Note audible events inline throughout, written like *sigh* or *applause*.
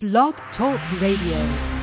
Blog Talk Radio.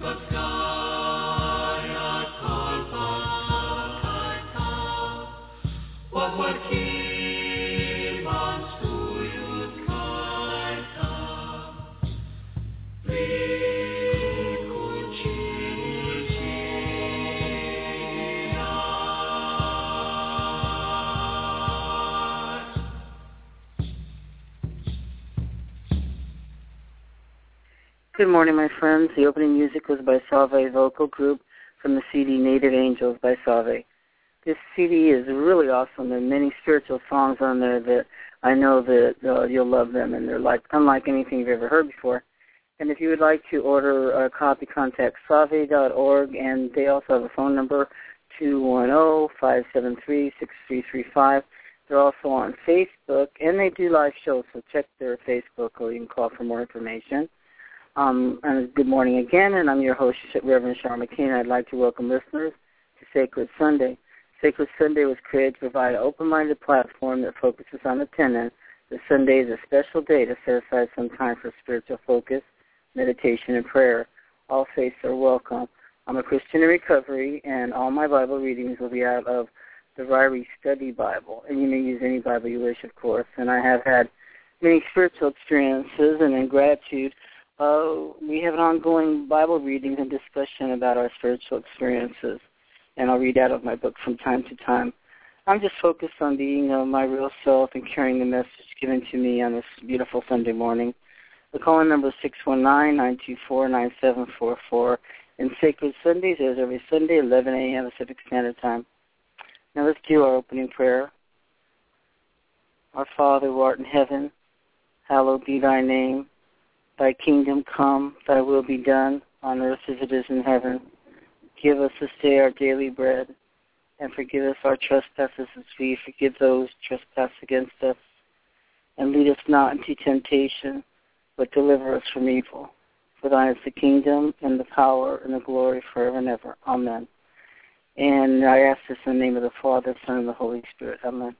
But God. Good morning, my friends. The opening music was by Salve Vocal Group from the CD Native Angels by Salve. This CD is really awesome. There are many spiritual songs on there that I know that uh, you'll love them, and they're like unlike anything you've ever heard before. And if you would like to order a copy, contact Salve.org, and they also have a phone number, 210-573-6335. They're also on Facebook, and they do live shows, so check their Facebook, or you can call for more information. Um, and good morning again, and I'm your host, Reverend Sean McKean. I'd like to welcome listeners to Sacred Sunday. Sacred Sunday was created to provide an open-minded platform that focuses on the tenet that Sunday is a special day to set aside some time for spiritual focus, meditation, and prayer. All faiths are welcome. I'm a Christian in recovery, and all my Bible readings will be out of the Ryrie Study Bible. And you may use any Bible you wish, of course. And I have had many spiritual experiences, and in gratitude, uh, we have an ongoing Bible reading and discussion about our spiritual experiences. And I'll read out of my book from time to time. I'm just focused on being uh, my real self and carrying the message given to me on this beautiful Sunday morning. The call-in number is 619-924-9744. And Sacred Sundays is every Sunday, 11 a.m. Pacific Standard Time. Now let's do our opening prayer. Our Father who art in heaven, hallowed be thy name. Thy kingdom come, thy will be done, on earth as it is in heaven. Give us this day our daily bread and forgive us our trespasses as we forgive those who trespass against us. And lead us not into temptation, but deliver us from evil. For thine is the kingdom and the power and the glory forever and ever. Amen. And I ask this in the name of the Father, Son, and the Holy Spirit. Amen.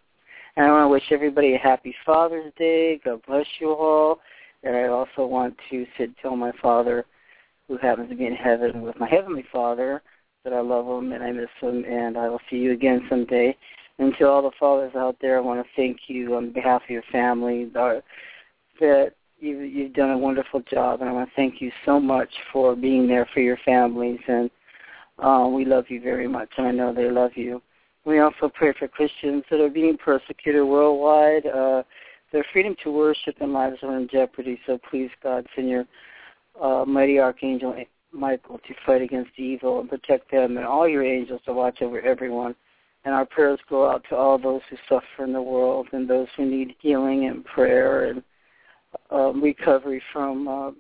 And I want to wish everybody a happy Father's Day. God bless you all. And I also want to sit tell my father, who happens to be in heaven with my heavenly Father, that I love him and I miss him, and I will see you again someday. And to all the fathers out there, I want to thank you on behalf of your family that you've, you've done a wonderful job, and I want to thank you so much for being there for your families. And uh, we love you very much, and I know they love you. We also pray for Christians that are being persecuted worldwide. Uh, their freedom to worship and lives are in jeopardy. So please, God, send your uh, mighty archangel Michael to fight against evil and protect them and all your angels to watch over everyone. And our prayers go out to all those who suffer in the world and those who need healing and prayer and um, recovery from uh,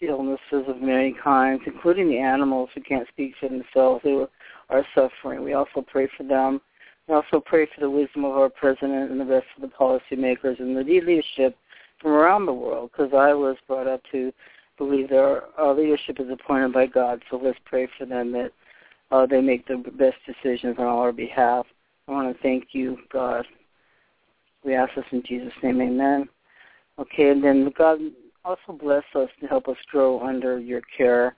illnesses of many kinds, including the animals who can't speak for themselves who are suffering. We also pray for them. We also pray for the wisdom of our president and the rest of the policymakers and the leadership from around the world because I was brought up to believe their uh, leadership is appointed by God. So let's pray for them that uh, they make the best decisions on our behalf. I want to thank you, God. We ask this in Jesus' name, Amen. Okay, and then God also bless us to help us grow under your care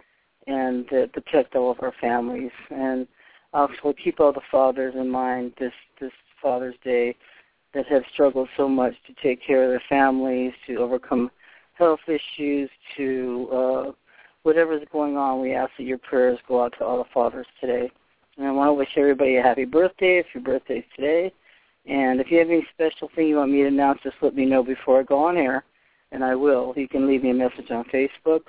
and to protect all of our families. And also will keep all the fathers in mind this this Father's Day that have struggled so much to take care of their families, to overcome health issues to uh, whatever's going on, we ask that your prayers go out to all the fathers today. And I want to wish everybody a happy birthday if your birthday's today. And if you have any special thing you want me to announce, just let me know before I go on air, and I will. You can leave me a message on Facebook,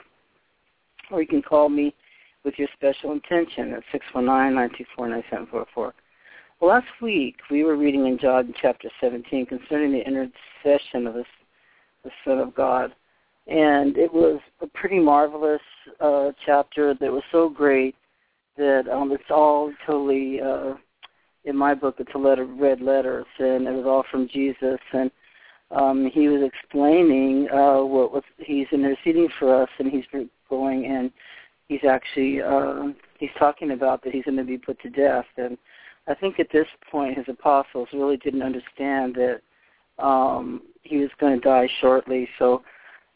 or you can call me with your special intention at 619-924-9744. Last week, we were reading in John chapter 17 concerning the intercession of the, the Son of God and it was a pretty marvelous uh, chapter that was so great that um, it's all totally uh, in my book. It's a letter, red letters, and it was all from Jesus, and um, he was explaining uh, what was he's interceding for us, and he's going and he's actually uh, he's talking about that he's going to be put to death, and I think at this point his apostles really didn't understand that um, he was going to die shortly, so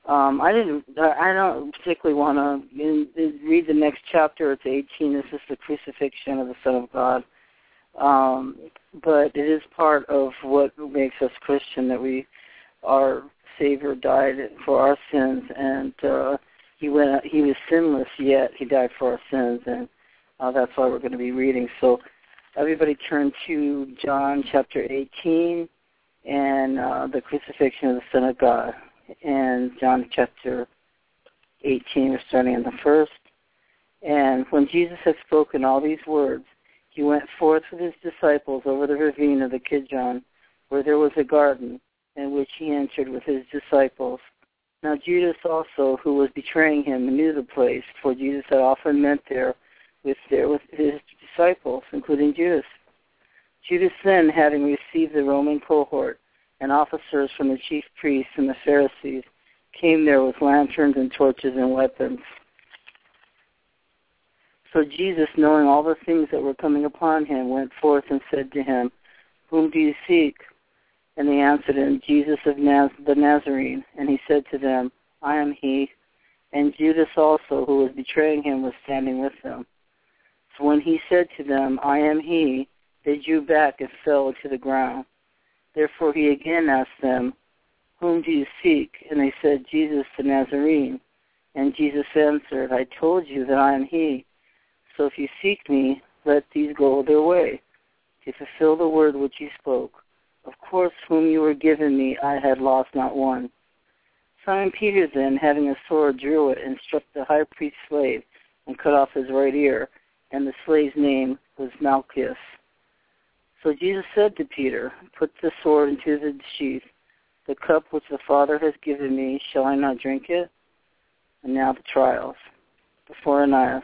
um, I didn't. I don't particularly want to read the next chapter. It's 18. This is the crucifixion of the Son of God. Um, but it is part of what makes us Christian that we, our Savior died for our sins, and uh, he went. He was sinless, yet he died for our sins, and uh, that's why we're going to be reading. So, everybody, turn to John chapter 18 and uh, the crucifixion of the Son of God and John chapter 18, we're starting in the first. And when Jesus had spoken all these words, he went forth with his disciples over the ravine of the Kidron, where there was a garden, in which he entered with his disciples. Now Judas also, who was betraying him, knew the place, for Jesus had often met there with there with his disciples, including Judas. Judas then, having received the Roman cohort, and officers from the chief priests and the Pharisees came there with lanterns and torches and weapons. So Jesus, knowing all the things that were coming upon him, went forth and said to him, Whom do you seek? And they answered him, Jesus of Naz- the Nazarene. And he said to them, I am he. And Judas also, who was betraying him, was standing with them. So when he said to them, I am he, they drew back and fell to the ground. Therefore he again asked them, Whom do you seek? And they said, Jesus the Nazarene. And Jesus answered, I told you that I am he. So if you seek me, let these go their way, to fulfill the word which you spoke. Of course, whom you were given me, I had lost not one. Simon Peter then, having a sword, drew it and struck the high priest's slave and cut off his right ear, and the slave's name was Malchus. So Jesus said to Peter, Put the sword into the sheath. The cup which the Father has given me, shall I not drink it? And now the trials. Before Ananias.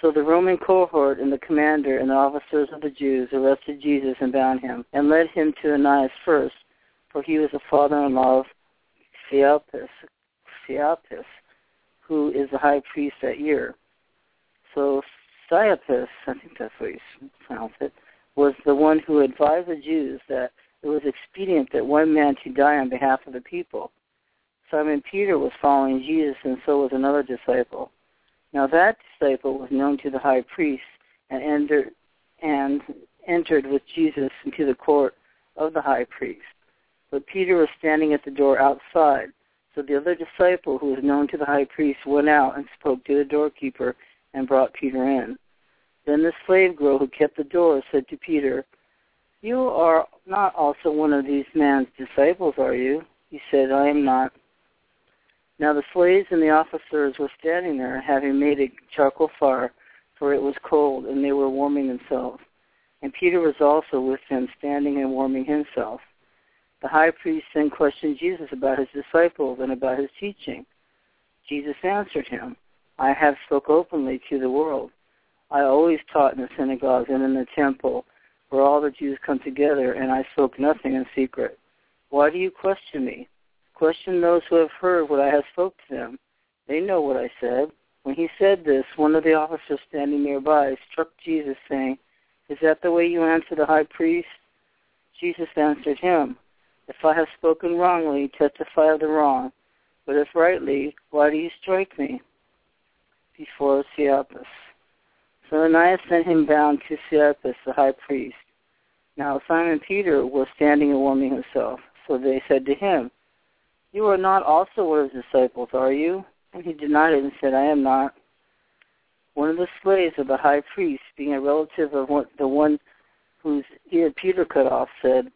So the Roman cohort and the commander and the officers of the Jews arrested Jesus and bound him, and led him to Ananias first, for he was the father-in-law of Cleopas, Cleopas, who is the high priest that year. So Cleopas, I think that's what you pronounce it, was the one who advised the Jews that it was expedient that one man should die on behalf of the people. Simon Peter was following Jesus, and so was another disciple. Now that disciple was known to the high priest and entered, and entered with Jesus into the court of the high priest. But Peter was standing at the door outside. So the other disciple, who was known to the high priest, went out and spoke to the doorkeeper and brought Peter in. Then the slave girl who kept the door said to Peter, You are not also one of these man's disciples, are you? He said, I am not. Now the slaves and the officers were standing there, having made a charcoal fire, for it was cold, and they were warming themselves. And Peter was also with them, standing and warming himself. The high priest then questioned Jesus about his disciples and about his teaching. Jesus answered him, I have spoke openly to the world. I always taught in the synagogues and in the temple where all the Jews come together, and I spoke nothing in secret. Why do you question me? Question those who have heard what I have spoke to them. They know what I said. When he said this, one of the officers standing nearby struck Jesus, saying, Is that the way you answer the high priest? Jesus answered him, If I have spoken wrongly, testify of the wrong. But if rightly, why do you strike me? Before Cleopas. So Ananias sent him bound to Cleopas, the high priest. Now Simon Peter was standing and warming himself. So they said to him, You are not also one of his disciples, are you? And he denied it and said, I am not. One of the slaves of the high priest, being a relative of one, the one whose ear Peter cut off, said,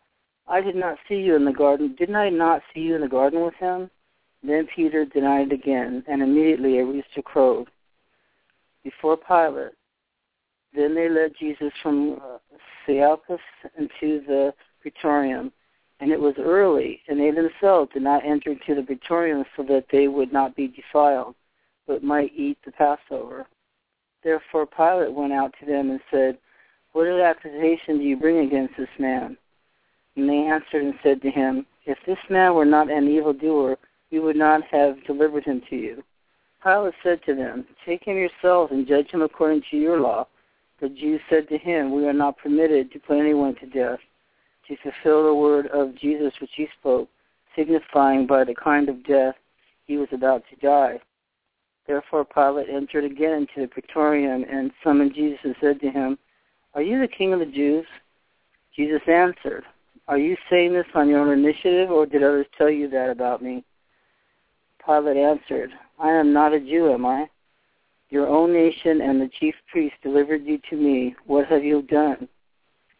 I did not see you in the garden. Didn't I not see you in the garden with him? Then Peter denied it again, and immediately a rooster crowed. Before Pilate, then they led Jesus from uh, into the praetorium, and it was early, and they themselves did not enter into the praetorium so that they would not be defiled, but might eat the Passover. Therefore Pilate went out to them and said, What accusation do you bring against this man? And they answered and said to him, If this man were not an evildoer, we would not have delivered him to you. Pilate said to them, Take him yourselves and judge him according to your law. The Jews said to him, We are not permitted to put anyone to death, to fulfill the word of Jesus which he spoke, signifying by the kind of death he was about to die. Therefore Pilate entered again into the praetorium and summoned Jesus and said to him, Are you the king of the Jews? Jesus answered, Are you saying this on your own initiative, or did others tell you that about me? Pilate answered, I am not a Jew, am I? Your own nation and the chief priests delivered you to me. What have you done?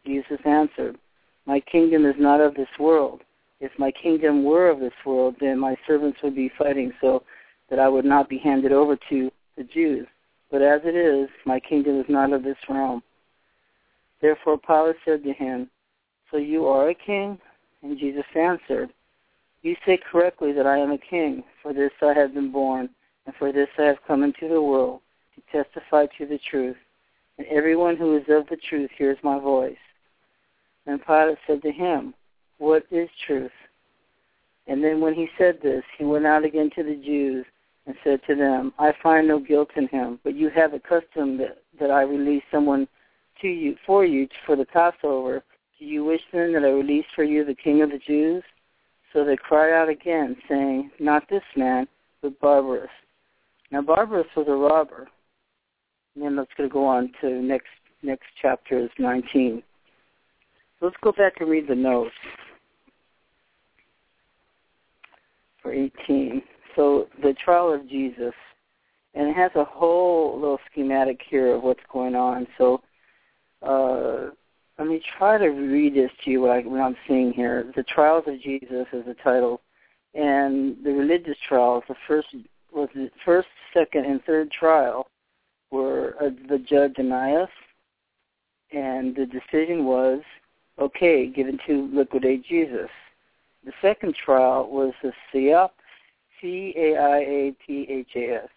Jesus answered, My kingdom is not of this world. If my kingdom were of this world, then my servants would be fighting so that I would not be handed over to the Jews. But as it is, my kingdom is not of this realm. Therefore Pilate said to him, So you are a king? And Jesus answered, You say correctly that I am a king. For this I have been born, and for this I have come into the world, to testify to the truth. And everyone who is of the truth hears my voice. And Pilate said to him, What is truth? And then when he said this, he went out again to the Jews and said to them, I find no guilt in him, but you have a custom that, that I release someone to you for you for the Passover. Do you wish then that I release for you the king of the Jews? So they cried out again, saying, Not this man, but Barabbas. Now Barabbas was a robber. And then going to go on to next next chapter is 19. Let's go back and read the notes for 18. So the trial of Jesus, and it has a whole little schematic here of what's going on. So uh, let me try to read this to you what, I, what I'm seeing here. The trials of Jesus is the title, and the religious trials. The first was the first, second, and third trial were uh, the judge Ananias, and the decision was okay, given to liquidate Jesus. The second trial was the CIAP, C-A-I-A-P-H-A-S,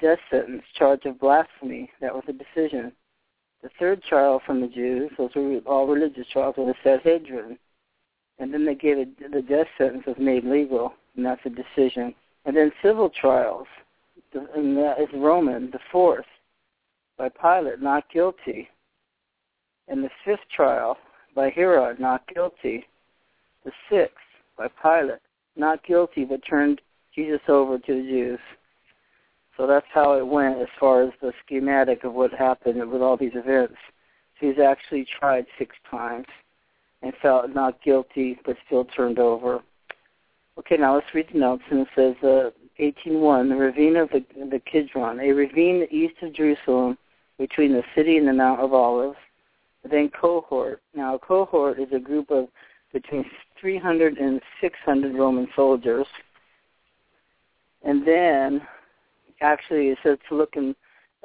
death sentence, charge of blasphemy. That was a decision. The third trial from the Jews, those were all religious trials, were the Sanhedrin. And then they gave it, the death sentence was made legal, and that's a decision. And then civil trials, and that is Roman, the fourth, by Pilate, not guilty. And the fifth trial by Herod, not guilty. The sixth by Pilate, not guilty, but turned Jesus over to the Jews. So that's how it went as far as the schematic of what happened with all these events. He's actually tried six times and felt not guilty, but still turned over. Okay, now let's read the notes. And it says, uh, 18.1, the ravine of the, the Kidron, a ravine east of Jerusalem between the city and the Mount of Olives. Then cohort. Now, a cohort is a group of between *laughs* 300 and 600 Roman soldiers. And then, actually, it says to look in,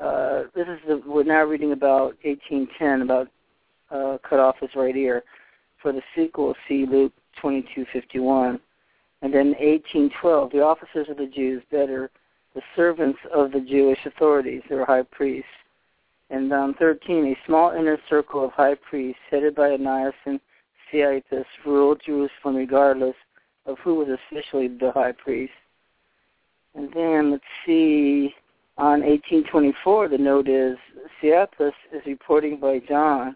uh, this is the, we're now reading about 1810, about uh, cut off his right ear. For the sequel, see Luke 22:51. And then 1812, the officers of the Jews better the servants of the Jewish authorities, their high priests. And um, 13, a small inner circle of high priests headed by Ananias and Caiaphas ruled Jerusalem regardless of who was officially the high priest. And then let's see, on 1824, the note is Caiaphas is reporting by John,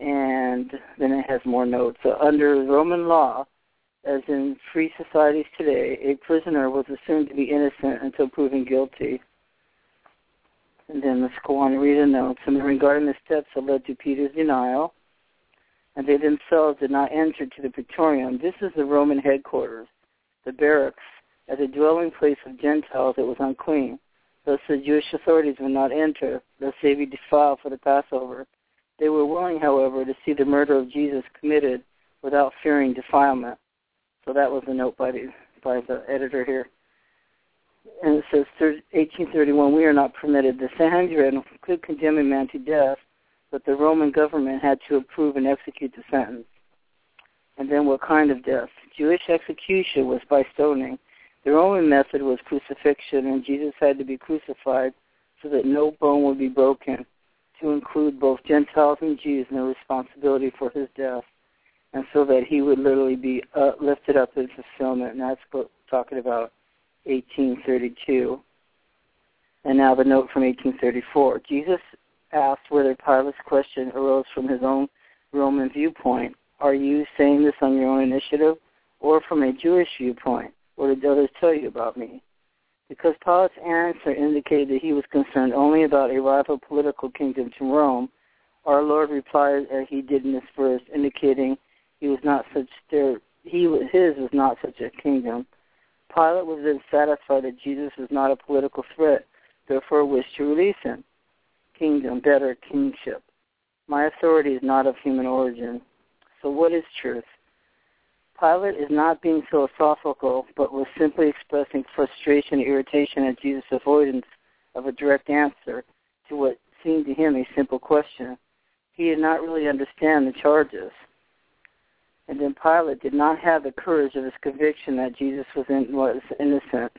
and then it has more notes. So under Roman law, as in free societies today, a prisoner was assumed to be innocent until proven guilty. And then let's go on and read the notes. And regarding the steps that led to Peter's denial, and they themselves did not enter to the praetorium. This is the Roman headquarters, the barracks, as a dwelling place of Gentiles that was unclean. Thus the Jewish authorities would not enter, lest they be defiled for the Passover. They were willing, however, to see the murder of Jesus committed without fearing defilement. So that was a note by the by the editor here. And it says 1831, we are not permitted. The Sanhedrin could condemn a man to death but the Roman government had to approve and execute the sentence. And then what kind of death? Jewish execution was by stoning. The Roman method was crucifixion, and Jesus had to be crucified so that no bone would be broken, to include both Gentiles and Jews in their responsibility for his death, and so that he would literally be uh, lifted up in fulfillment. And that's what we're talking about 1832. And now the note from 1834. Jesus asked whether Pilate's question arose from his own Roman viewpoint. Are you saying this on your own initiative or from a Jewish viewpoint? What did others tell you about me? Because Pilate's answer indicated that he was concerned only about a rival political kingdom to Rome, our Lord replied as he did in this verse, indicating he was not such there he his was not such a kingdom. Pilate was then satisfied that Jesus was not a political threat, therefore wished to release him kingdom, better kingship. My authority is not of human origin. So what is truth? Pilate is not being philosophical, but was simply expressing frustration and irritation at Jesus' avoidance of a direct answer to what seemed to him a simple question. He did not really understand the charges. And then Pilate did not have the courage of his conviction that Jesus was, in, was innocent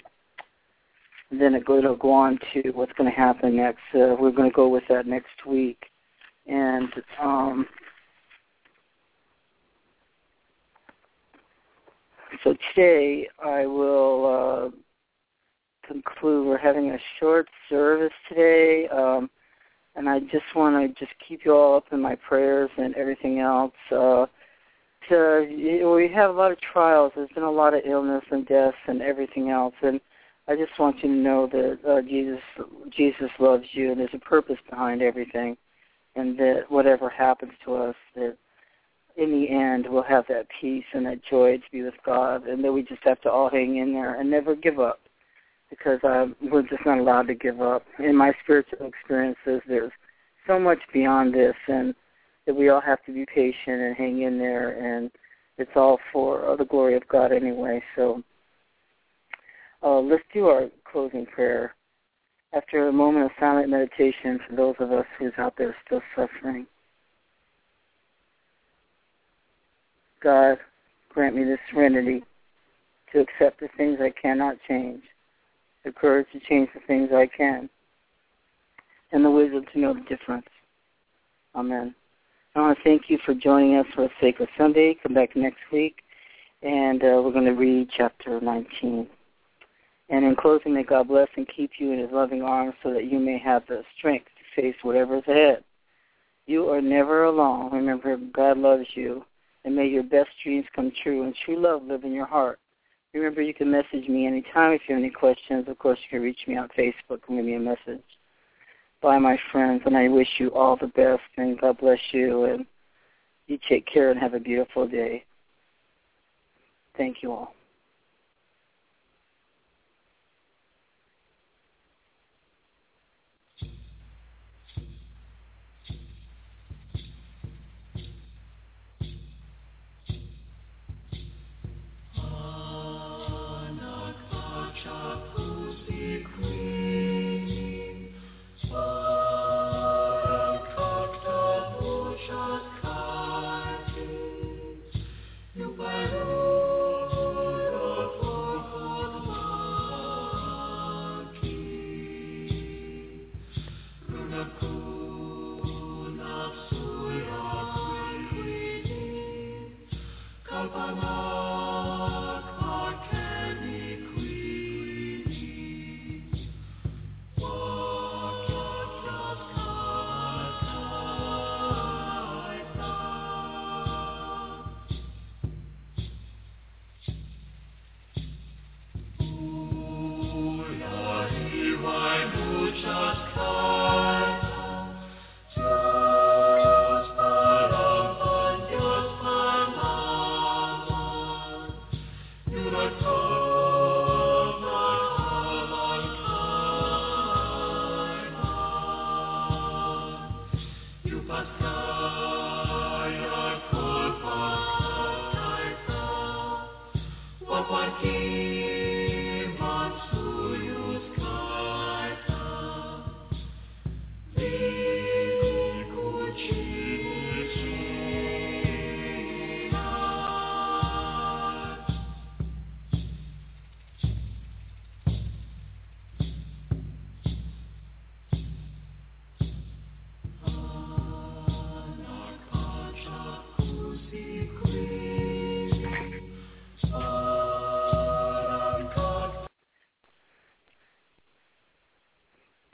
and then it will go on to what's going to happen next. Uh, we're going to go with that next week, and um, so today I will uh, conclude. We're having a short service today, um, and I just want to just keep you all up in my prayers and everything else. Uh, know, we have a lot of trials. There's been a lot of illness and deaths and everything else, and I just want you to know that uh, Jesus Jesus loves you, and there's a purpose behind everything, and that whatever happens to us, that in the end we'll have that peace and that joy to be with God, and that we just have to all hang in there and never give up, because uh, we're just not allowed to give up. In my spiritual experiences, there's so much beyond this, and that we all have to be patient and hang in there, and it's all for the glory of God anyway. So uh, let's do our closing prayer. After a moment of silent meditation for those of us who's out there still suffering. God, grant me the serenity to accept the things I cannot change, the courage to change the things I can, and the wisdom to know the difference. Amen. I want to thank you for joining us for Sacred Sunday. Come back next week, and uh, we're going to read chapter 19. And in closing, may God bless and keep you in his loving arms so that you may have the strength to face whatever is ahead. You are never alone. Remember, God loves you, and may your best dreams come true and true love live in your heart. Remember, you can message me anytime if you have any questions. Of course, you can reach me on Facebook and leave me a message. Bye, my friends, and I wish you all the best, and God bless you, and you take care and have a beautiful day. Thank you all. Kalpana